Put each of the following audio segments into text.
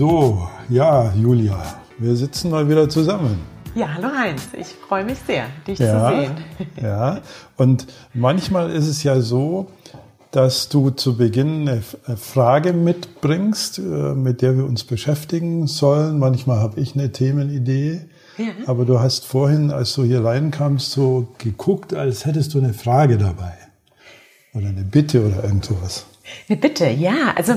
So, ja, Julia, wir sitzen mal wieder zusammen. Ja, hallo Heinz, ich freue mich sehr, dich ja, zu sehen. Ja, und manchmal ist es ja so, dass du zu Beginn eine Frage mitbringst, äh, mit der wir uns beschäftigen sollen. Manchmal habe ich eine Themenidee. Ja. Aber du hast vorhin, als du hier reinkamst, so geguckt, als hättest du eine Frage dabei. Oder eine Bitte oder irgend sowas. Eine Bitte, ja. Also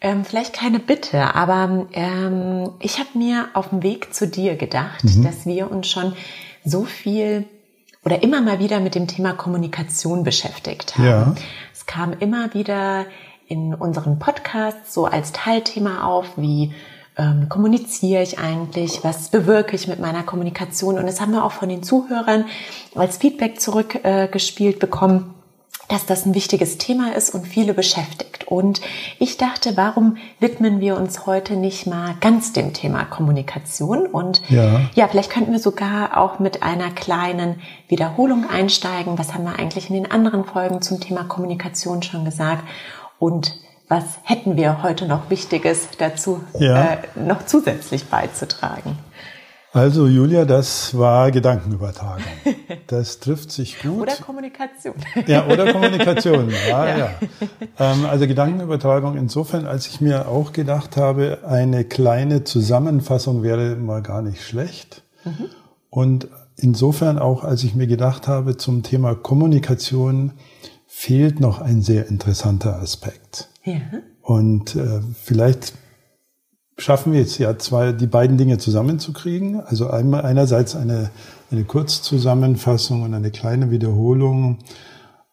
ähm, vielleicht keine Bitte, aber ähm, ich habe mir auf dem Weg zu dir gedacht, mhm. dass wir uns schon so viel oder immer mal wieder mit dem Thema Kommunikation beschäftigt haben. Ja. Es kam immer wieder in unseren Podcasts so als Teilthema auf, wie ähm, kommuniziere ich eigentlich, was bewirke ich mit meiner Kommunikation. Und das haben wir auch von den Zuhörern als Feedback zurückgespielt äh, bekommen dass das ein wichtiges Thema ist und viele beschäftigt. Und ich dachte, warum widmen wir uns heute nicht mal ganz dem Thema Kommunikation? Und ja, ja vielleicht könnten wir sogar auch mit einer kleinen Wiederholung einsteigen. Was haben wir eigentlich in den anderen Folgen zum Thema Kommunikation schon gesagt? Und was hätten wir heute noch Wichtiges dazu ja. äh, noch zusätzlich beizutragen? Also Julia, das war Gedankenübertragung. Das trifft sich gut. Oder Kommunikation. Ja, oder Kommunikation. Ja, ja. ja. Ähm, also Gedankenübertragung insofern, als ich mir auch gedacht habe, eine kleine Zusammenfassung wäre mal gar nicht schlecht. Mhm. Und insofern auch, als ich mir gedacht habe, zum Thema Kommunikation fehlt noch ein sehr interessanter Aspekt. Ja. Und äh, vielleicht schaffen wir jetzt ja zwei, die beiden Dinge zusammenzukriegen. Also einmal einerseits eine, eine Kurzzusammenfassung und eine kleine Wiederholung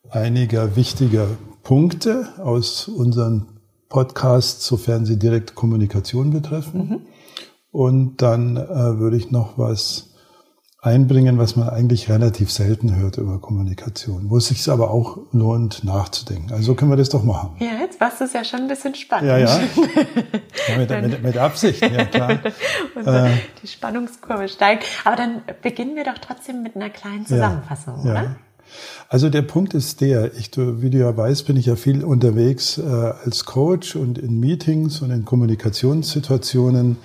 einiger wichtiger Punkte aus unseren Podcasts, sofern sie direkt Kommunikation betreffen. Mhm. Und dann äh, würde ich noch was einbringen, was man eigentlich relativ selten hört über Kommunikation, wo es sich aber auch lohnt nachzudenken. Also können wir das doch machen. Ja, jetzt war es ja schon ein bisschen spannend. Ja, ja. ja mit, mit, mit, Absicht, ja klar. Äh, die Spannungskurve steigt. Aber dann beginnen wir doch trotzdem mit einer kleinen Zusammenfassung, ja, oder? Ja. Also der Punkt ist der, ich, wie du ja weißt, bin ich ja viel unterwegs äh, als Coach und in Meetings und in Kommunikationssituationen.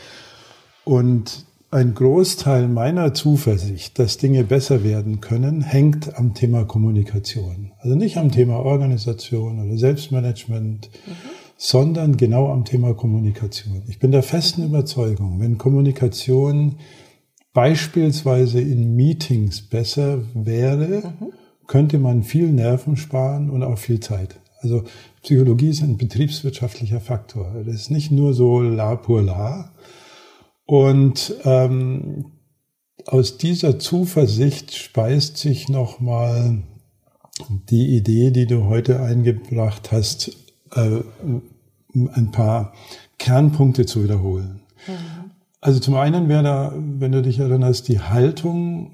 Und ein Großteil meiner Zuversicht, dass Dinge besser werden können, hängt am Thema Kommunikation. Also nicht am Thema Organisation oder Selbstmanagement, mhm. sondern genau am Thema Kommunikation. Ich bin der festen Überzeugung, wenn Kommunikation beispielsweise in Meetings besser wäre, mhm. könnte man viel Nerven sparen und auch viel Zeit. Also Psychologie ist ein betriebswirtschaftlicher Faktor. Das ist nicht nur so la pour la, und ähm, aus dieser Zuversicht speist sich nochmal die Idee, die du heute eingebracht hast, äh, ein paar Kernpunkte zu wiederholen. Mhm. Also zum einen wäre da, wenn du dich erinnerst, die Haltung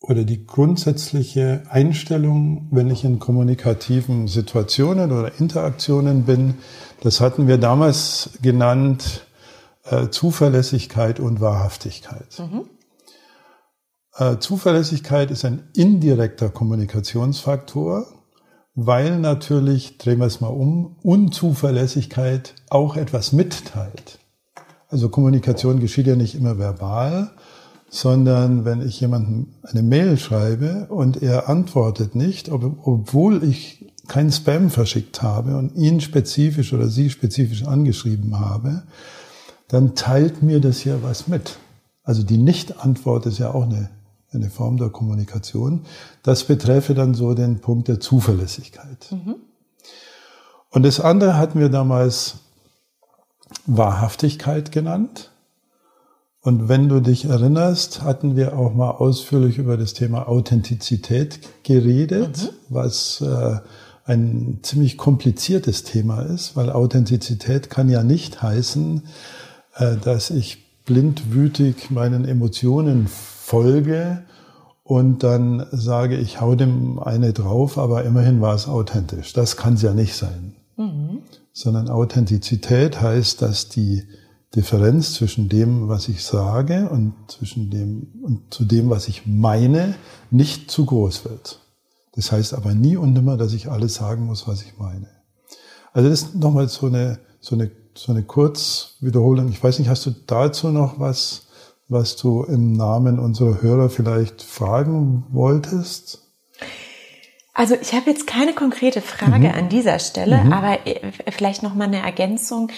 oder die grundsätzliche Einstellung, wenn ich in kommunikativen Situationen oder Interaktionen bin. Das hatten wir damals genannt, äh, Zuverlässigkeit und Wahrhaftigkeit. Mhm. Äh, Zuverlässigkeit ist ein indirekter Kommunikationsfaktor, weil natürlich, drehen wir es mal um, Unzuverlässigkeit auch etwas mitteilt. Also Kommunikation geschieht ja nicht immer verbal, sondern wenn ich jemandem eine Mail schreibe und er antwortet nicht, ob, obwohl ich kein Spam verschickt habe und ihn spezifisch oder sie spezifisch angeschrieben habe, dann teilt mir das ja was mit. Also die Nicht-Antwort ist ja auch eine, eine Form der Kommunikation. Das betreffe dann so den Punkt der Zuverlässigkeit. Mhm. Und das andere hatten wir damals Wahrhaftigkeit genannt. Und wenn du dich erinnerst, hatten wir auch mal ausführlich über das Thema Authentizität geredet, mhm. was äh, ein ziemlich kompliziertes Thema ist, weil Authentizität kann ja nicht heißen, dass ich blindwütig meinen Emotionen folge und dann sage, ich hau dem eine drauf, aber immerhin war es authentisch. Das kann es ja nicht sein. Mhm. Sondern Authentizität heißt, dass die Differenz zwischen dem, was ich sage und zwischen dem und zu dem, was ich meine, nicht zu groß wird. Das heißt aber nie und nimmer, dass ich alles sagen muss, was ich meine. Also das ist nochmal so eine, so eine so eine Kurzwiederholung. Ich weiß nicht, hast du dazu noch was, was du im Namen unserer Hörer vielleicht fragen wolltest? Also ich habe jetzt keine konkrete Frage mhm. an dieser Stelle, mhm. aber äh, vielleicht noch mal eine Ergänzung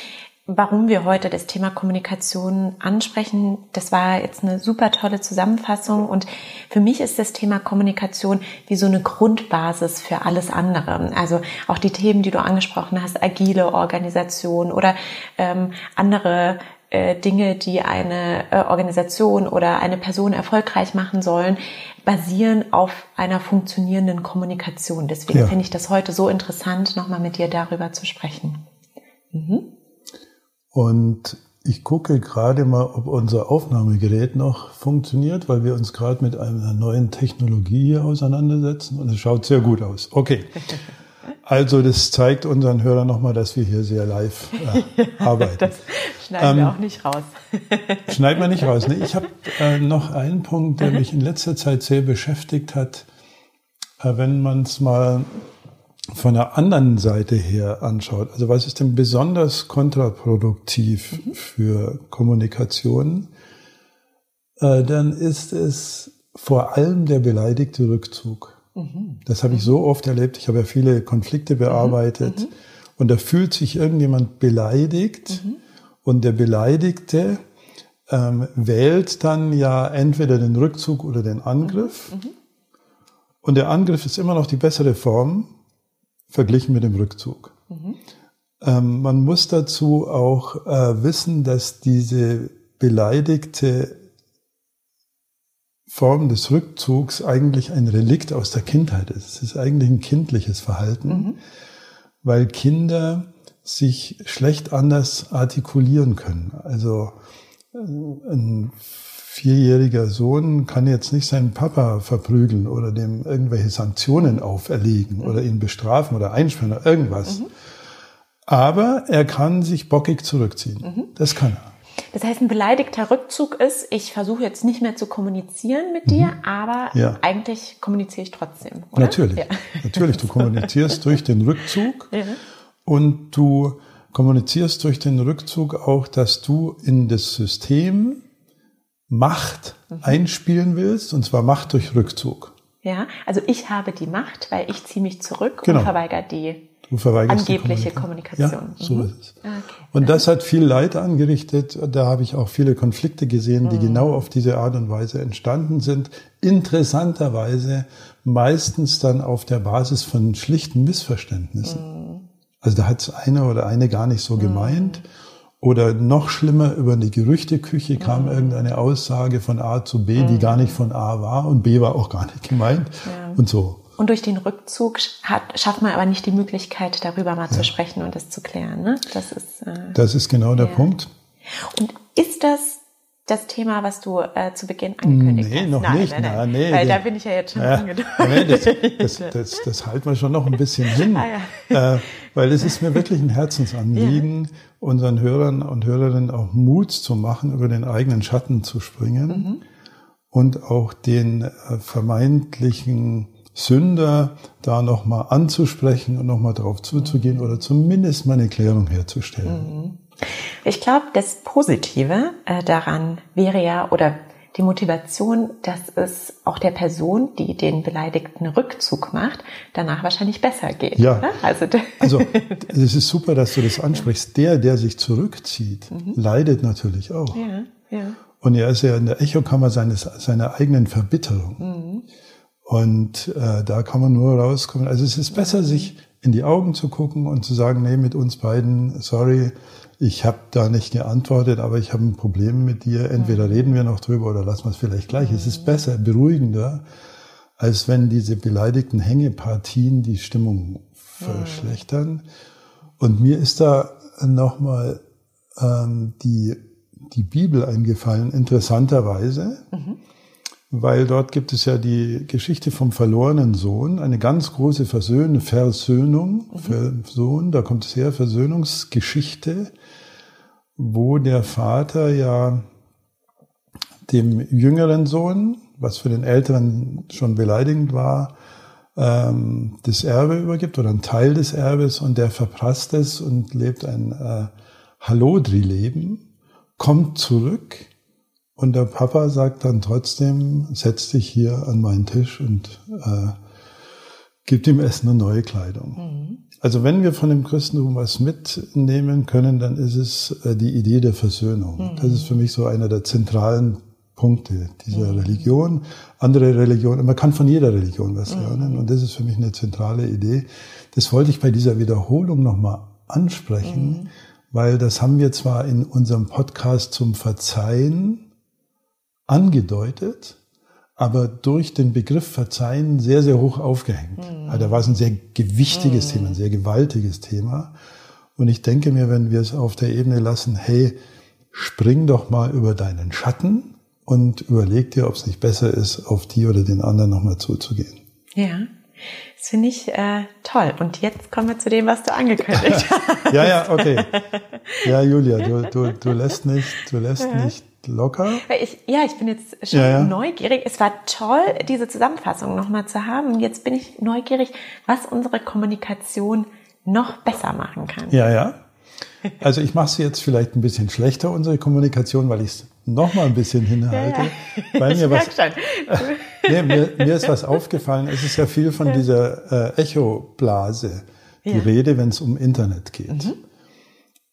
warum wir heute das Thema Kommunikation ansprechen. Das war jetzt eine super tolle Zusammenfassung und für mich ist das Thema Kommunikation wie so eine Grundbasis für alles andere. Also auch die Themen, die du angesprochen hast, agile Organisation oder ähm, andere äh, Dinge, die eine äh, Organisation oder eine Person erfolgreich machen sollen, basieren auf einer funktionierenden Kommunikation. Deswegen ja. finde ich das heute so interessant, nochmal mit dir darüber zu sprechen. Mhm. Und ich gucke gerade mal, ob unser Aufnahmegerät noch funktioniert, weil wir uns gerade mit einer neuen Technologie hier auseinandersetzen und es schaut sehr gut aus. Okay. Also das zeigt unseren Hörern nochmal, dass wir hier sehr live äh, arbeiten. Das schneiden ähm, wir auch nicht raus. schneiden wir nicht raus. Ne? Ich habe äh, noch einen Punkt, der mich in letzter Zeit sehr beschäftigt hat. Äh, wenn man es mal von der anderen Seite her anschaut, also was ist denn besonders kontraproduktiv mhm. für Kommunikation, äh, dann ist es vor allem der beleidigte Rückzug. Mhm. Das habe ich so oft erlebt. Ich habe ja viele Konflikte mhm. bearbeitet. Mhm. Und da fühlt sich irgendjemand beleidigt mhm. und der Beleidigte ähm, wählt dann ja entweder den Rückzug oder den Angriff. Mhm. Und der Angriff ist immer noch die bessere Form, verglichen mit dem Rückzug. Mhm. Ähm, man muss dazu auch äh, wissen, dass diese beleidigte Form des Rückzugs eigentlich ein Relikt aus der Kindheit ist. Es ist eigentlich ein kindliches Verhalten, mhm. weil Kinder sich schlecht anders artikulieren können. Also äh, ein vierjähriger Sohn kann jetzt nicht seinen Papa verprügeln oder dem irgendwelche Sanktionen auferlegen mhm. oder ihn bestrafen oder einsperren oder irgendwas. Mhm. Aber er kann sich bockig zurückziehen. Mhm. Das kann er. Das heißt, ein beleidigter Rückzug ist, ich versuche jetzt nicht mehr zu kommunizieren mit dir, mhm. aber ja. eigentlich kommuniziere ich trotzdem. Oder? Natürlich. Ja. Natürlich, du kommunizierst durch den Rückzug ja. und du kommunizierst durch den Rückzug auch, dass du in das System Macht mhm. einspielen willst, und zwar Macht durch Rückzug. Ja, also ich habe die Macht, weil ich ziehe mich zurück genau. und verweigere die angebliche Kommunikation. Kommunikation. Ja, so mhm. ist es. Okay. Und das hat viel Leid angerichtet. Da habe ich auch viele Konflikte gesehen, die mhm. genau auf diese Art und Weise entstanden sind. Interessanterweise meistens dann auf der Basis von schlichten Missverständnissen. Mhm. Also da hat es einer oder eine gar nicht so mhm. gemeint. Oder noch schlimmer, über die Gerüchteküche kam ja. irgendeine Aussage von A zu B, die gar nicht von A war und B war auch gar nicht gemeint ja. und so. Und durch den Rückzug hat, schafft man aber nicht die Möglichkeit, darüber mal ja. zu sprechen und das zu klären. Ne? Das ist, äh, das ist genau der Punkt. Und ist das das Thema, was du äh, zu Beginn angekündigt nee, hast? Noch nein, nicht, nein, nein. Nee, Weil da bin ich ja jetzt schon ja, nee, das, das, das, das halten wir schon noch ein bisschen hin. ah, ja. äh, weil es ist mir wirklich ein Herzensanliegen, ja. unseren Hörern und Hörerinnen auch Mut zu machen, über den eigenen Schatten zu springen mhm. und auch den äh, vermeintlichen Sünder da nochmal anzusprechen und nochmal drauf zuzugehen mhm. oder zumindest mal eine Klärung herzustellen. Mhm. Ich glaube, das Positive äh, daran wäre ja, oder die Motivation, dass es auch der Person, die den beleidigten Rückzug macht, danach wahrscheinlich besser geht. Ja. Oder? Also, also es ist super, dass du das ansprichst. Der, der sich zurückzieht, mhm. leidet natürlich auch. Ja, ja. Und er ist ja in der Echokammer seines, seiner eigenen Verbitterung. Mhm. Und äh, da kann man nur rauskommen. Also es ist besser, sich in die Augen zu gucken und zu sagen, nee, mit uns beiden, sorry, ich habe da nicht geantwortet, aber ich habe ein Problem mit dir. Entweder reden wir noch drüber oder lassen wir es vielleicht gleich. Es ist besser, beruhigender, als wenn diese beleidigten Hängepartien die Stimmung verschlechtern. Und mir ist da nochmal ähm, die, die Bibel eingefallen, interessanterweise. Mhm. Weil dort gibt es ja die Geschichte vom verlorenen Sohn, eine ganz große Versöhn Versöhnung, mhm. Versöhn, da kommt es her, Versöhnungsgeschichte wo der Vater ja dem jüngeren Sohn, was für den Älteren schon beleidigend war, ähm, das Erbe übergibt oder einen Teil des Erbes und der verprasst es und lebt ein äh, Hallodri-Leben, kommt zurück und der Papa sagt dann trotzdem, setz dich hier an meinen Tisch und äh, gibt ihm Essen und neue Kleidung. Mhm. Also wenn wir von dem Christentum was mitnehmen können, dann ist es äh, die Idee der Versöhnung. Mhm. Das ist für mich so einer der zentralen Punkte dieser mhm. Religion. Andere Religionen, man kann von jeder Religion was mhm. lernen und das ist für mich eine zentrale Idee. Das wollte ich bei dieser Wiederholung nochmal ansprechen, mhm. weil das haben wir zwar in unserem Podcast zum Verzeihen angedeutet, aber durch den Begriff Verzeihen sehr, sehr hoch aufgehängt. Mhm. Also da war es ein sehr gewichtiges mhm. Thema, ein sehr gewaltiges Thema. Und ich denke mir, wenn wir es auf der Ebene lassen, hey, spring doch mal über deinen Schatten und überleg dir, ob es nicht besser ist, auf die oder den anderen nochmal zuzugehen. Ja. Das finde ich äh, toll. Und jetzt kommen wir zu dem, was du angekündigt hast. ja, ja, okay. Ja, Julia, du, du, du lässt nicht, du lässt ja. nicht locker. Ich, ja, ich bin jetzt schon ja, ja. neugierig. Es war toll, diese Zusammenfassung nochmal zu haben. Jetzt bin ich neugierig, was unsere Kommunikation noch besser machen kann. Ja, ja. Also ich mache sie jetzt vielleicht ein bisschen schlechter, unsere Kommunikation, weil ich es noch mal ein bisschen hinhalte. Ja. Weil mir, was, nee, mir, mir ist was aufgefallen. Es ist ja viel von dieser äh, Echo-Blase die ja. Rede, wenn es um Internet geht. Mhm.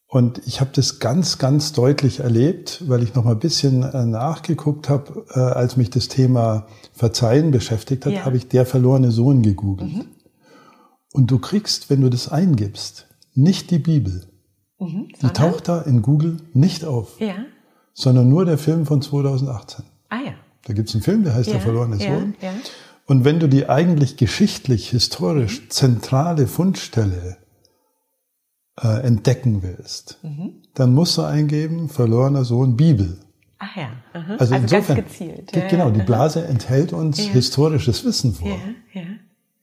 Und ich habe das ganz, ganz deutlich erlebt, weil ich noch mal ein bisschen äh, nachgeguckt habe, äh, als mich das Thema Verzeihen beschäftigt hat, ja. habe ich der verlorene Sohn gegoogelt. Mhm. Und du kriegst, wenn du das eingibst, nicht die Bibel. Mhm, die taucht da in Google nicht auf. Ja sondern nur der Film von 2018. Ah ja. Da gibt's einen Film, der heißt ja, Der verlorene Sohn. Ja, ja. Und wenn du die eigentlich geschichtlich, historisch mhm. zentrale Fundstelle äh, entdecken willst, mhm. dann musst du eingeben, verlorener Sohn Bibel. Ach ja. Aha. Also, also insofern, ganz gezielt. Genau, die Blase enthält uns historisches Wissen vor. Ja, ja.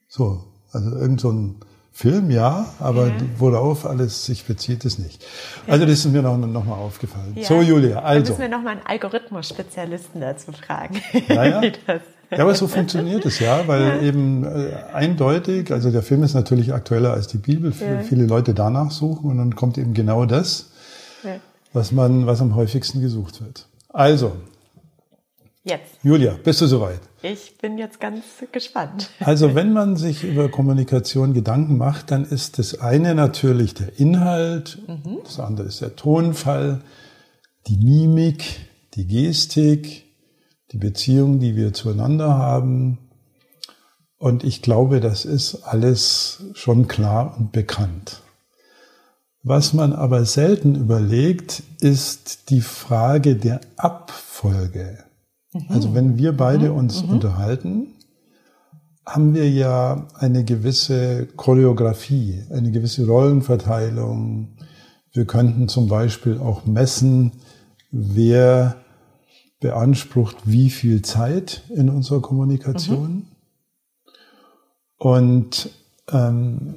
So, also irgend so ein Film, ja, aber ja. worauf alles sich bezieht, ist nicht. Also das ist mir noch, noch mal aufgefallen. Ja. So, Julia, also. Da müssen wir noch mal einen Algorithmus-Spezialisten dazu fragen. Naja. Ja, aber so funktioniert es ja, weil ja. eben äh, eindeutig, also der Film ist natürlich aktueller als die Bibel, ja. viele Leute danach suchen und dann kommt eben genau das, was man, was am häufigsten gesucht wird. Also, Jetzt. Julia, bist du soweit? Ich bin jetzt ganz gespannt. Also wenn man sich über Kommunikation Gedanken macht, dann ist das eine natürlich der Inhalt, mhm. das andere ist der Tonfall, die Mimik, die Gestik, die Beziehung, die wir zueinander haben. Und ich glaube, das ist alles schon klar und bekannt. Was man aber selten überlegt, ist die Frage der Abfolge. Also wenn wir beide mhm. uns mhm. unterhalten, haben wir ja eine gewisse Choreografie, eine gewisse Rollenverteilung. Wir könnten zum Beispiel auch messen, wer beansprucht wie viel Zeit in unserer Kommunikation. Mhm. Und ähm,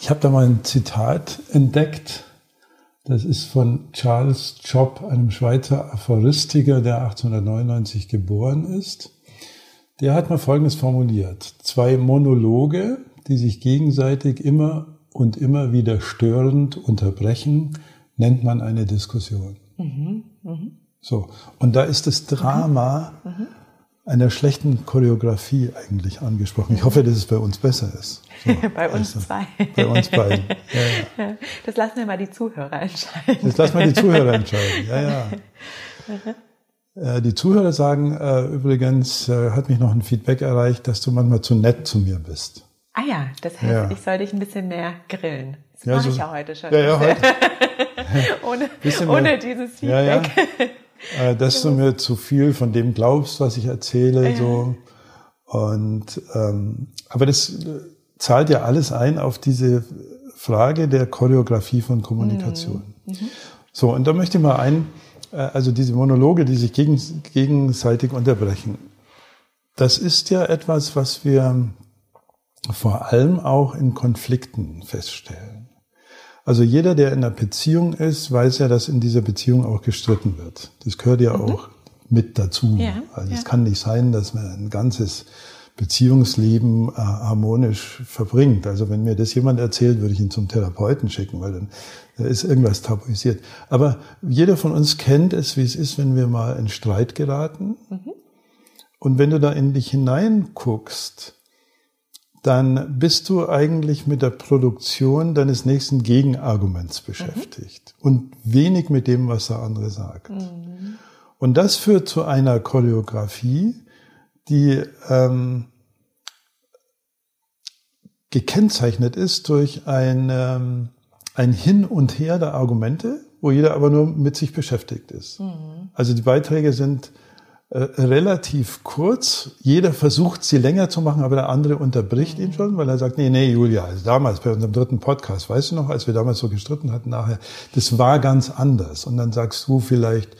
ich habe da mal ein Zitat entdeckt das ist von Charles Job, einem Schweizer Aphoristiker, der 1899 geboren ist. Der hat mal Folgendes formuliert. Zwei Monologe, die sich gegenseitig immer und immer wieder störend unterbrechen, nennt man eine Diskussion. Mhm, mh. So. Und da ist das Drama mhm, mhm einer schlechten Choreografie eigentlich angesprochen. Ich hoffe, dass es bei uns besser ist. So, bei uns also, zwei. Bei uns beiden. Ja, ja. Das lassen wir mal die Zuhörer entscheiden. Das lassen wir die Zuhörer entscheiden. Ja, ja. Äh, die Zuhörer sagen äh, übrigens, äh, hat mich noch ein Feedback erreicht, dass du manchmal zu nett zu mir bist. Ah ja, das heißt, ja. ich soll dich ein bisschen mehr grillen. Das ja, mache so, ich ja heute schon. Ja, ja, heute. ohne, ohne dieses Feedback. Ja, ja äh, dass du mir zu viel von dem glaubst, was ich erzähle, so. Und ähm, aber das äh, zahlt ja alles ein auf diese Frage der Choreografie von Kommunikation. Mhm. mhm. So, und da möchte ich mal ein, äh, also diese Monologe, die sich gegen, gegenseitig unterbrechen. Das ist ja etwas, was wir vor allem auch in Konflikten feststellen. Also jeder, der in einer Beziehung ist, weiß ja, dass in dieser Beziehung auch gestritten wird. Das gehört ja mhm. auch mit dazu. Ja, also ja. es kann nicht sein, dass man ein ganzes Beziehungsleben äh, harmonisch verbringt. Also wenn mir das jemand erzählt, würde ich ihn zum Therapeuten schicken, weil dann da ist irgendwas tabuisiert. Aber jeder von uns kennt es, wie es ist, wenn wir mal in Streit geraten. Mhm. Und wenn du da in dich hineinguckst, dann bist du eigentlich mit der Produktion deines nächsten Gegenarguments beschäftigt mhm. und wenig mit dem, was der andere sagt. Mhm. Und das führt zu einer Choreografie, die ähm, gekennzeichnet ist durch ein, ähm, ein Hin und Her der Argumente, wo jeder aber nur mit sich beschäftigt ist. Mhm. Also die Beiträge sind äh, relativ kurz. Jeder versucht, sie länger zu machen, aber der andere unterbricht ihn schon, weil er sagt, nee, nee, Julia, also damals bei unserem dritten Podcast, weißt du noch, als wir damals so gestritten hatten nachher, das war ganz anders. Und dann sagst du vielleicht,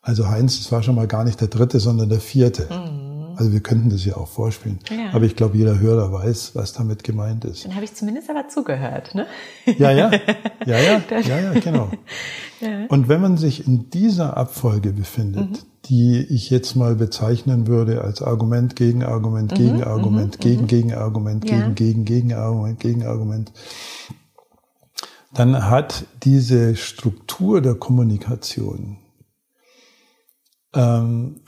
also Heinz, das war schon mal gar nicht der dritte, sondern der vierte. Mhm. Also wir könnten das ja auch vorspielen. Ja. Aber ich glaube, jeder Hörer weiß, was damit gemeint ist. Dann habe ich zumindest aber zugehört, ne? Ja, ja. Ja, ja, ja, ja, genau. Ja. Und wenn man sich in dieser Abfolge befindet, mhm. die ich jetzt mal bezeichnen würde als Argument, Gegenargument, mhm. Gegenargument, mhm. gegen, Gegenargument, ja. gegen, gegen, Gegenargument, Gegenargument, dann hat diese Struktur der Kommunikation ähm,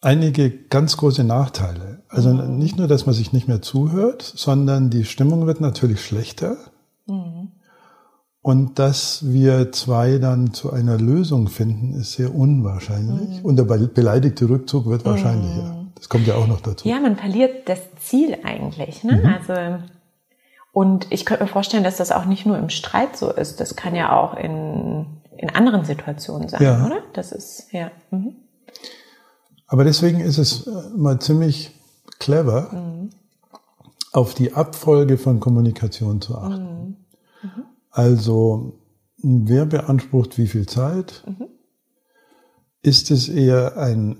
einige ganz große Nachteile. Also mhm. nicht nur, dass man sich nicht mehr zuhört, sondern die Stimmung wird natürlich schlechter. Mhm. Und dass wir zwei dann zu einer Lösung finden, ist sehr unwahrscheinlich. Mhm. Und der beleidigte Rückzug wird wahrscheinlicher. Mhm. Das kommt ja auch noch dazu. Ja, man verliert das Ziel eigentlich. Ne? Mhm. Also und ich könnte mir vorstellen, dass das auch nicht nur im Streit so ist. Das kann ja auch in, in anderen Situationen sein, ja. oder? Das ist ja. Mhm. Aber deswegen ist es äh, mal ziemlich clever, mhm. auf die Abfolge von Kommunikation zu achten. Mhm. Mhm. Also, wer beansprucht wie viel Zeit? Mhm. Ist es eher ein,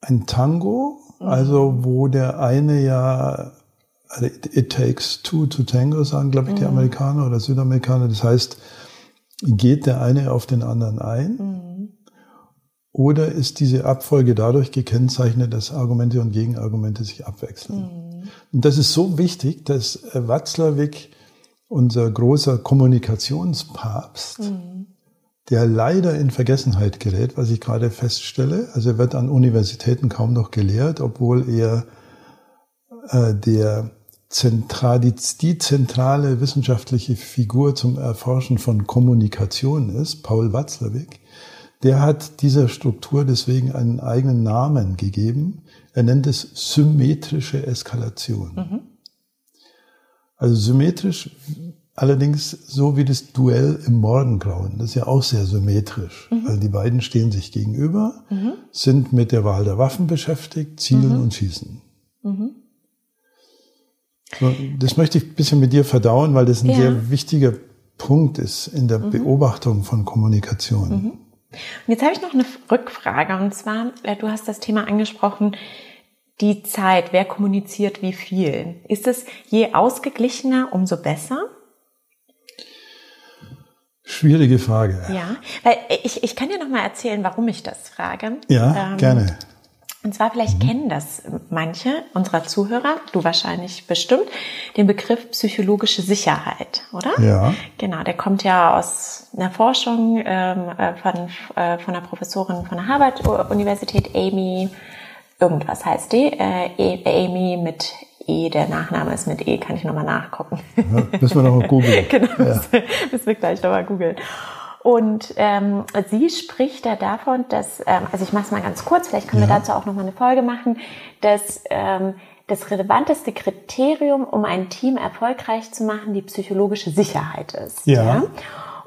ein Tango, mhm. also wo der eine ja also it takes two to tango, sagen, glaube ich, die mhm. Amerikaner oder Südamerikaner. Das heißt, geht der eine auf den anderen ein? Oder ist diese Abfolge dadurch gekennzeichnet, dass Argumente und Gegenargumente sich abwechseln? Mhm. Und das ist so wichtig, dass Watzlawick, unser großer Kommunikationspapst, mhm. der leider in Vergessenheit gerät, was ich gerade feststelle. Also er wird an Universitäten kaum noch gelehrt, obwohl er äh, der Zentral, die, die zentrale wissenschaftliche Figur zum Erforschen von Kommunikation ist, Paul Watzlawick der hat dieser Struktur deswegen einen eigenen Namen gegeben. Er nennt es symmetrische Eskalation. Mhm. Also symmetrisch, allerdings so wie das Duell im Morgengrauen. Das ist ja auch sehr symmetrisch, mhm. weil die beiden stehen sich gegenüber, mhm. sind mit der Wahl der Waffen beschäftigt, zielen mhm. und schießen. Mhm. So, das möchte ich ein bisschen mit dir verdauen, weil das ein ja. sehr wichtiger Punkt ist in der mhm. Beobachtung von Kommunikation. Und jetzt habe ich noch eine Rückfrage und zwar, äh, du hast das Thema angesprochen, die Zeit, wer kommuniziert wie viel. Ist es je ausgeglichener, umso besser? Schwierige Frage. Ja, weil ich, ich kann dir noch mal erzählen, warum ich das frage. Ja, ähm, gerne. Und zwar vielleicht mhm. kennen das manche unserer Zuhörer, du wahrscheinlich bestimmt, den Begriff psychologische Sicherheit, oder? Ja. Genau, der kommt ja aus einer Forschung ähm, äh, von, äh, von einer Professorin von der Harvard-Universität, Amy, irgendwas heißt die, äh, e, Amy mit E, der Nachname ist mit E, kann ich nochmal nachgucken. Ja, müssen wir noch googeln. genau, ja. müssen wir gleich nochmal googeln. Und ähm, sie spricht da davon, dass, ähm, also ich mache es mal ganz kurz, vielleicht können ja. wir dazu auch nochmal eine Folge machen, dass ähm, das relevanteste Kriterium, um ein Team erfolgreich zu machen, die psychologische Sicherheit ist. Ja. ja?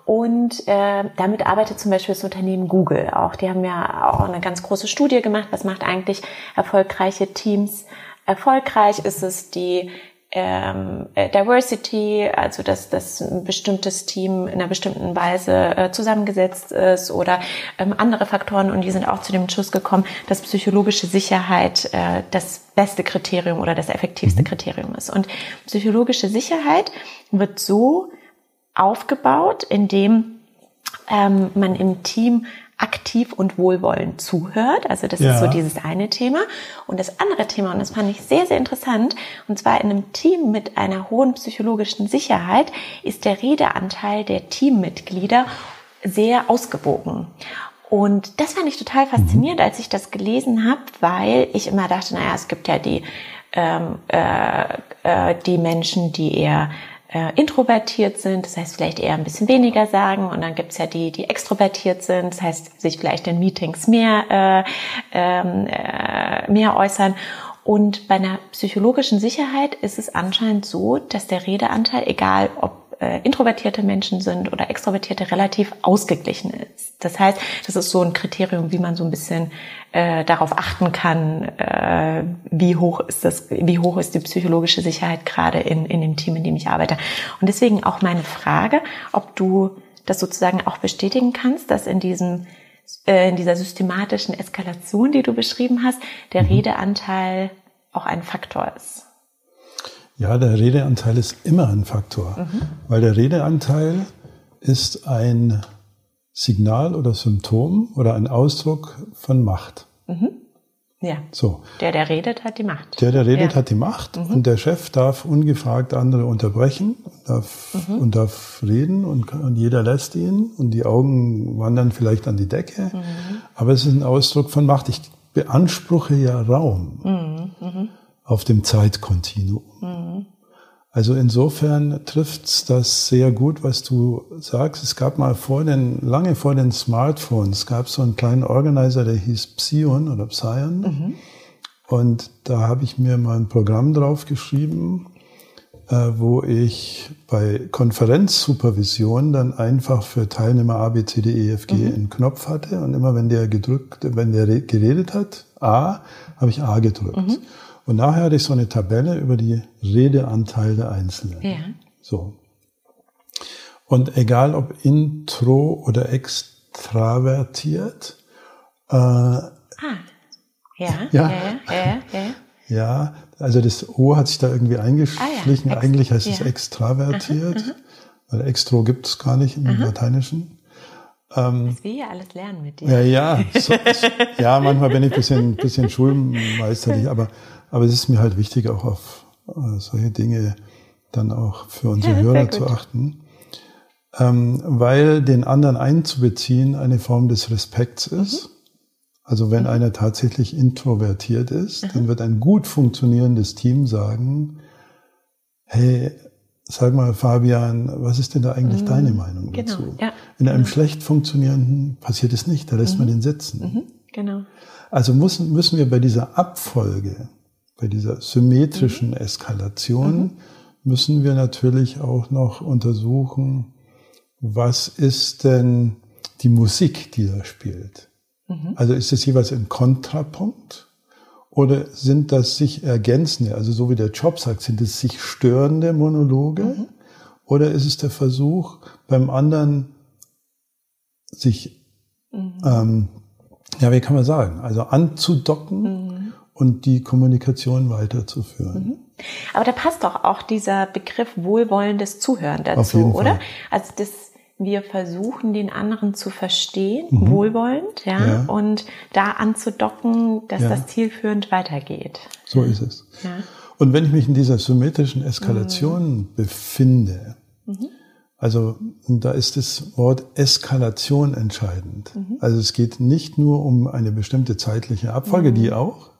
Und äh, damit arbeitet zum Beispiel das Unternehmen Google auch. Die haben ja auch eine ganz große Studie gemacht, was macht eigentlich erfolgreiche Teams erfolgreich? Ist es die ähm, äh, Diversity, also dass, dass ein bestimmtes Team in einer bestimmten Weise äh, zusammengesetzt ist oder ähm, andere Faktoren und die sind auch zu dem Schluss gekommen, dass psychologische Sicherheit äh, das beste Kriterium oder das effektivste mhm. Kriterium ist. Und psychologische Sicherheit wird so aufgebaut, indem ähm, man im Team aktiv und wohlwollend zuhört. Also das ja. ist so dieses eine Thema. Und das andere Thema, und das fand ich sehr, sehr interessant, und zwar in einem Team mit einer hohen psychologischen Sicherheit, ist der Redeanteil der Teammitglieder sehr ausgewogen. Und das fand ich total faszinierend, als ich das gelesen habe, weil ich immer dachte, naja, es gibt ja die, ähm, äh, äh, die Menschen, die eher äh, introvertiert sind, das heißt vielleicht eher ein bisschen weniger sagen und dann gibt's ja die, die extrovertiert sind, das heißt sich vielleicht in Meetings mehr, äh, ähm, äh, mehr äußern. Und bei einer psychologischen Sicherheit ist es anscheinend so, dass der Redeanteil, egal ob äh, introvertierte Menschen sind oder extrovertierte, relativ ausgeglichen ist. Das heißt, das ist so ein Kriterium, wie man so ein bisschen äh, darauf achten kann, äh, wie hoch ist das, wie hoch ist die psychologische Sicherheit gerade in, in dem Team, in dem ich arbeite. Und deswegen auch meine Frage, ob du das sozusagen auch bestätigen kannst, dass in diesem äh, in dieser systematischen Eskalation, die du beschrieben hast, der mhm. Redeanteil auch ein Faktor ist. Ja, der Redeanteil ist immer ein Faktor, mhm. weil der Redeanteil ist ein Signal oder Symptom oder ein Ausdruck von Macht. Mhm. Ja. So. Der, der redet, hat die Macht. Der, der redet, ja. hat die Macht. Mhm. Und der Chef darf ungefragt andere unterbrechen darf, mhm. und darf reden und, und, jeder lässt ihn und die Augen wandern vielleicht an die Decke. Mhm. Aber es ist ein Ausdruck von Macht. Ich beanspruche ja Raum. Auf dem Zeitkontinuum. Mhm. Also insofern trifft's das sehr gut, was du sagst. Es gab mal vor den, lange vor den Smartphones, gab so einen kleinen Organizer, der hieß Psion oder Psion. Mhm. Und da habe ich mir mal ein Programm drauf geschrieben, äh, wo ich bei Konferenzsupervision dann einfach für Teilnehmer A, B, C, D, E, F, G mhm. einen Knopf hatte. Und immer wenn der gedrückt, wenn der geredet hat, A, habe ich A gedrückt. Mhm. Und nachher hatte ich so eine Tabelle über die Redeanteil der Einzelnen. Ja. So. Und egal ob intro oder extravertiert. Äh, ah. Ja, ja, ja, ja, ja. Ja, also das O hat sich da irgendwie eingeschlichen. Ah, ja. Eigentlich heißt ja. es extravertiert. Aha, aha. Weil Extro gibt es gar nicht im aha. Lateinischen. Ähm, Was wir hier alles lernen mit dir. Ja, ja. So, ja, manchmal bin ich ein bisschen, bisschen schulmeisterlich, aber aber es ist mir halt wichtig, auch auf äh, solche Dinge dann auch für unsere ja, Hörer zu achten. Ähm, weil den anderen einzubeziehen eine Form des Respekts mhm. ist. Also wenn mhm. einer tatsächlich introvertiert ist, mhm. dann wird ein gut funktionierendes Team sagen, hey, sag mal, Fabian, was ist denn da eigentlich mhm. deine Meinung genau. dazu? Ja. In einem genau. schlecht funktionierenden passiert es nicht, da lässt man mhm. den sitzen. Mhm. Genau. Also müssen, müssen wir bei dieser Abfolge bei dieser symmetrischen mhm. Eskalation mhm. müssen wir natürlich auch noch untersuchen, was ist denn die Musik, die da spielt. Mhm. Also ist es jeweils im Kontrapunkt oder sind das sich ergänzende, also so wie der Job sagt, sind es sich störende Monologe mhm. oder ist es der Versuch beim anderen sich, mhm. ähm, ja, wie kann man sagen, also anzudocken mhm und die Kommunikation weiterzuführen. Mhm. Aber da passt doch auch dieser Begriff wohlwollendes Zuhören dazu, oder? Also das wir versuchen, den anderen zu verstehen, mhm. wohlwollend, ja, ja, und da anzudocken, dass ja. das zielführend weitergeht. So ist es. Ja. Und wenn ich mich in dieser symmetrischen Eskalation mhm. befinde, mhm. also da ist das Wort Eskalation entscheidend. Mhm. Also es geht nicht nur um eine bestimmte zeitliche Abfolge, die mhm. auch,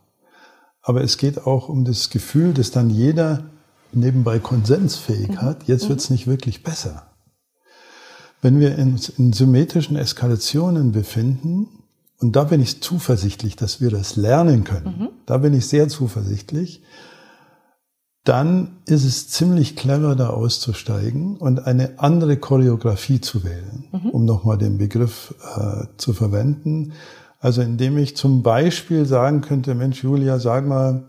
aber es geht auch um das Gefühl, dass dann jeder nebenbei konsensfähig mhm. hat, jetzt mhm. wird es nicht wirklich besser. Wenn wir uns in symmetrischen Eskalationen befinden, und da bin ich zuversichtlich, dass wir das lernen können, mhm. da bin ich sehr zuversichtlich, dann ist es ziemlich clever, da auszusteigen und eine andere Choreografie zu wählen, mhm. um nochmal den Begriff äh, zu verwenden. Also indem ich zum Beispiel sagen könnte, Mensch, Julia, sag mal,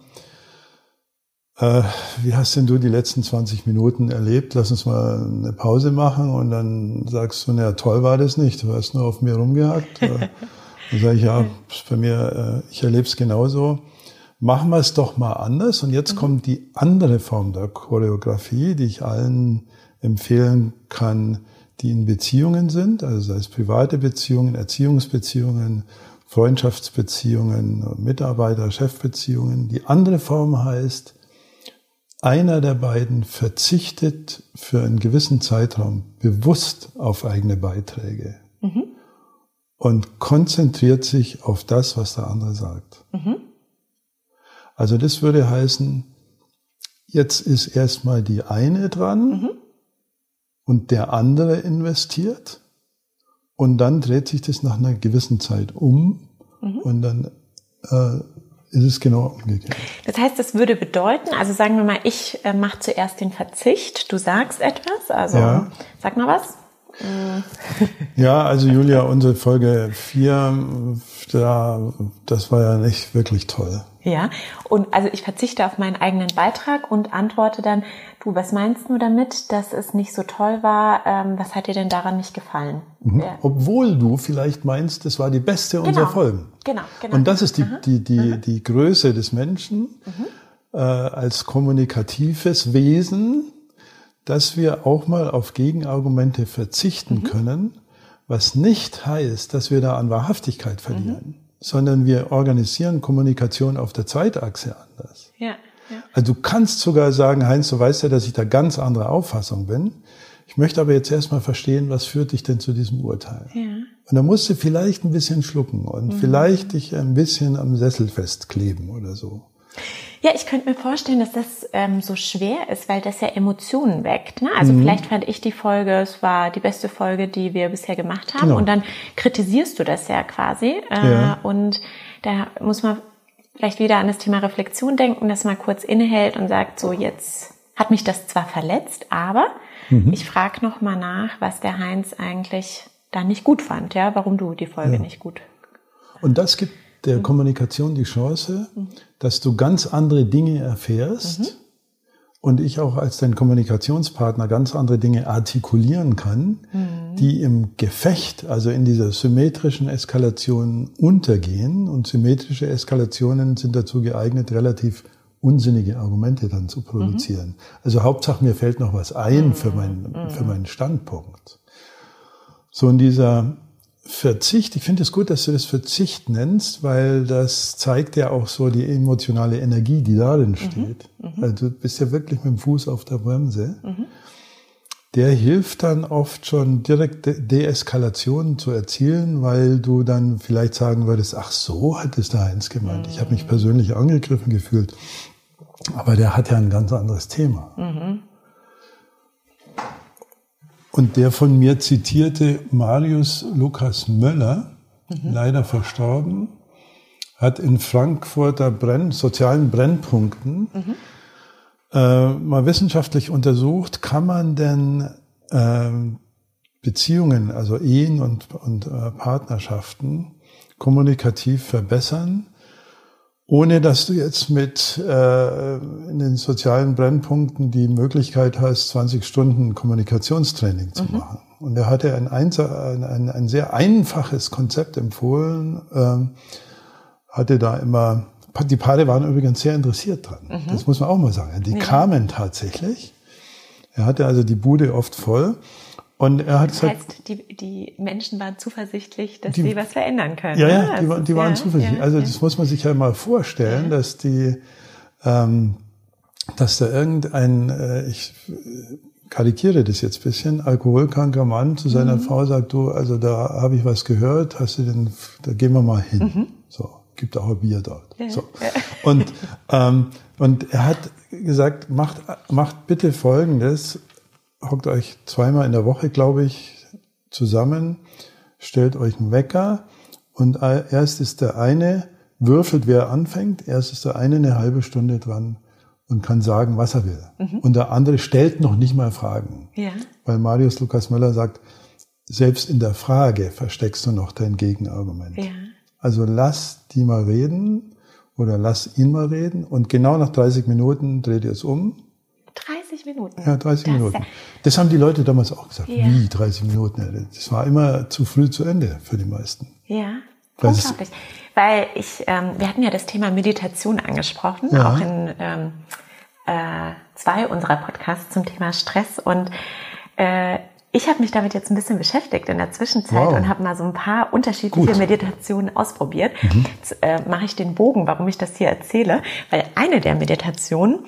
äh, wie hast denn du die letzten 20 Minuten erlebt? Lass uns mal eine Pause machen und dann sagst du, naja, toll war das nicht, du hast nur auf mir rumgehackt. dann sage ich, ja, bei mir, äh, ich erlebe es genauso. Machen wir es doch mal anders. Und jetzt mhm. kommt die andere Form der Choreografie, die ich allen empfehlen kann, die in Beziehungen sind, also sei es private Beziehungen, Erziehungsbeziehungen, Freundschaftsbeziehungen, Mitarbeiter, Chefbeziehungen. Die andere Form heißt, einer der beiden verzichtet für einen gewissen Zeitraum bewusst auf eigene Beiträge mhm. und konzentriert sich auf das, was der andere sagt. Mhm. Also das würde heißen, jetzt ist erstmal die eine dran mhm. und der andere investiert und dann dreht sich das nach einer gewissen Zeit um mhm. und dann äh, ist es genau umgekehrt. Das heißt, das würde bedeuten, also sagen wir mal, ich äh, mache zuerst den Verzicht, du sagst etwas, also ja. sag mal was. Ja, also Julia, unsere Folge 4, da, das war ja nicht wirklich toll. Ja, und also ich verzichte auf meinen eigenen Beitrag und antworte dann, du, was meinst du damit, dass es nicht so toll war? Ähm, was hat dir denn daran nicht gefallen? Mhm. Ja. Obwohl du vielleicht meinst, es war die beste genau. unserer Folgen. Genau, genau. Und das ist die, die, die, mhm. die Größe des Menschen mhm. äh, als kommunikatives Wesen, dass wir auch mal auf Gegenargumente verzichten mhm. können, was nicht heißt, dass wir da an Wahrhaftigkeit verlieren. Mhm sondern wir organisieren Kommunikation auf der Zeitachse anders. Ja, ja. Also du kannst sogar sagen, Heinz, du weißt ja, dass ich da ganz andere Auffassung bin. Ich möchte aber jetzt erstmal verstehen, was führt dich denn zu diesem Urteil? Ja. Und da musst du vielleicht ein bisschen schlucken und mhm. vielleicht dich ein bisschen am Sessel festkleben oder so. Ja, ich könnte mir vorstellen, dass das ähm, so schwer ist, weil das ja Emotionen weckt. Ne? Also mhm. vielleicht fand ich die Folge, es war die beste Folge, die wir bisher gemacht haben. Genau. Und dann kritisierst du das ja quasi. Äh, ja. Und da muss man vielleicht wieder an das Thema Reflexion denken, dass man kurz innehält und sagt, so jetzt hat mich das zwar verletzt, aber mhm. ich frage noch mal nach, was der Heinz eigentlich da nicht gut fand, ja, warum du die Folge ja. nicht gut. Und das gibt der mhm. Kommunikation die Chance, mhm. dass du ganz andere Dinge erfährst mhm. Und ich auch als dein Kommunikationspartner ganz andere Dinge artikulieren kann, mhm. die im Gefecht, also in dieser symmetrischen Eskalation untergehen. Und symmetrische Eskalationen sind dazu geeignet, relativ unsinnige Argumente dann zu produzieren. Mhm. Also Hauptsache mir fällt noch was ein für, mein, für meinen Standpunkt. So in dieser Verzicht, ich finde es gut, dass du das Verzicht nennst, weil das zeigt ja auch so die emotionale Energie, die darin mhm, steht. Mhm, also du bist ja wirklich mit dem Fuß auf der Bremse. Mhm. Der hilft dann oft schon direkt De Deeskalationen zu erzielen, weil du dann vielleicht sagen würdest, ach so hat es der Heinz gemeint. Ich habe mich mhm. persönlich angegriffen gefühlt. Aber der hat ja ein ganz anderes Thema. Und der von mir zitierte Marius Lukas Möller, mhm. leider verstorben, hat in Frankfurter Brenn, sozialen Brennpunkten mhm. äh, mal wissenschaftlich untersucht, kann man denn äh, Beziehungen, also Ehen und, und äh, Partnerschaften kommunikativ verbessern, ohne dass du jetzt mit äh, in den sozialen Brennpunkten die Möglichkeit hast, 20 Stunden Kommunikationstraining zu mhm. machen. Und er hatte ein, ein, ein, ein, sehr einfaches Konzept empfohlen, ähm, hatte da immer, die Paare waren übrigens sehr interessiert dran. Mhm. Das muss man auch mal sagen. Die ja. kamen tatsächlich. Er hatte also die Bude oft voll. Und er hat das heißt, die, die Menschen waren zuversichtlich, dass die, sie was verändern können. Ja, ja, die, die waren ja, zuversichtlich. Ja, also das muss man sich ja mal vorstellen, dass die, ähm, dass da irgendein, äh, ich karikiere das jetzt bisschen, alkoholkranker Mann zu seiner mhm. Frau sagt, du, also da habe ich was gehört, hast du denn, da gehen wir mal hin. Mhm. So, gibt auch ein Bier dort. So. Und, ähm, und er hat gesagt, macht, macht bitte Folgendes, hockt euch zweimal in der Woche, glaube ich, zusammen, stellt euch einen Wecker und erst ist der eine, würfelt, wer anfängt, erst ist der eine eine halbe Stunde dran und kann sagen, was er will. Mhm. Und der andere stellt noch nicht mal Fragen. Ja. Weil Marius Lukas Möller sagt, selbst in der Frage versteckst du noch dein Gegenargument. Ja. Also lass die mal reden oder lass ihn mal reden und genau nach 30 Minuten dreht ihr es um 30 Minuten. Ja, 30 das Minuten. Das haben die Leute damals auch gesagt. Ja. Wie 30 Minuten? Das war immer zu früh zu Ende für die meisten. Ja, unglaublich. Weil ich, ähm, wir hatten ja das Thema Meditation angesprochen, ja. auch in ähm, äh, zwei unserer Podcasts zum Thema Stress und äh, ich habe mich damit jetzt ein bisschen beschäftigt in der Zwischenzeit wow. und habe mal so ein paar unterschiedliche Gut. Meditationen ausprobiert. Mhm. Jetzt äh, mache ich den Bogen, warum ich das hier erzähle, weil eine der Meditationen,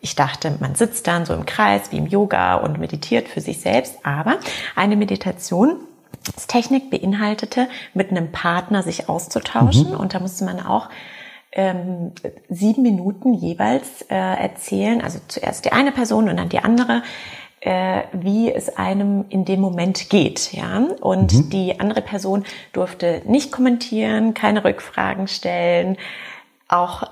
ich dachte, man sitzt dann so im Kreis wie im Yoga und meditiert für sich selbst, aber eine Meditation Technik beinhaltete, mit einem Partner sich auszutauschen. Mhm. Und da musste man auch ähm, sieben Minuten jeweils äh, erzählen, also zuerst die eine Person und dann die andere, äh, wie es einem in dem Moment geht, ja. Und mhm. die andere Person durfte nicht kommentieren, keine Rückfragen stellen, auch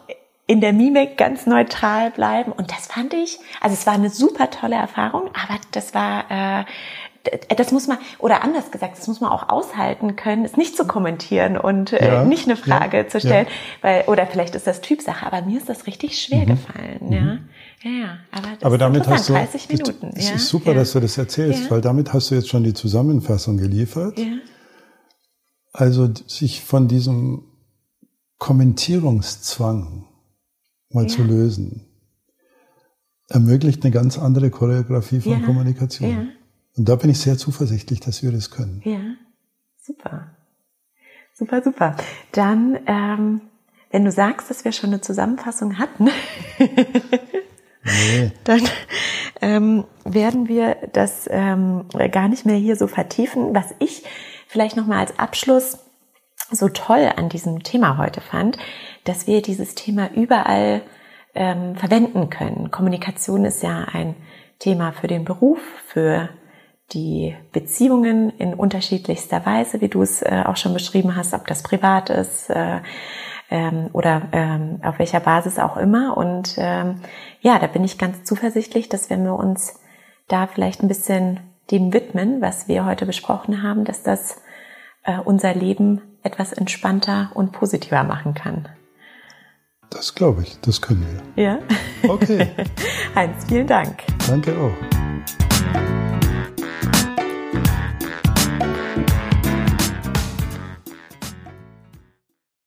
in der Mimik ganz neutral bleiben. Und das fand ich, also es war eine super tolle Erfahrung, aber das war äh, das muss man, oder anders gesagt, das muss man auch aushalten können, es nicht zu kommentieren und äh, ja, nicht eine Frage ja, zu stellen, ja. weil, oder vielleicht ist das Typsache, aber mir ist das richtig schwer mhm. gefallen, mhm. ja. Ja, aber, das aber damit hast du 30 Minuten. Es ist super, dass du das erzählst, weil damit hast du jetzt schon die Zusammenfassung geliefert. Ja. Also sich von diesem Kommentierungszwang mal zu lösen, ermöglicht eine ganz andere Choreografie von Kommunikation. Ja. Und da bin ich sehr zuversichtlich, dass wir das können. Ja, super. Super, super. Dann, ähm, wenn du sagst, dass wir schon eine Zusammenfassung hatten, nee. dann ähm, werden wir das ähm, gar nicht mehr hier so vertiefen. Was ich vielleicht nochmal als Abschluss so toll an diesem Thema heute fand, dass wir dieses Thema überall ähm, verwenden können. Kommunikation ist ja ein Thema für den Beruf, für die Beziehungen in unterschiedlichster Weise, wie du es äh, auch schon beschrieben hast, ob das privat ist äh, ähm, oder ähm, auf welcher Basis auch immer. Und ähm, ja, da bin ich ganz zuversichtlich, dass wenn wir uns da vielleicht ein bisschen dem widmen, was wir heute besprochen haben, dass das äh, unser Leben etwas entspannter und positiver machen kann. Das glaube ich, das können wir. Ja. Okay. Heinz, vielen Dank. Danke auch.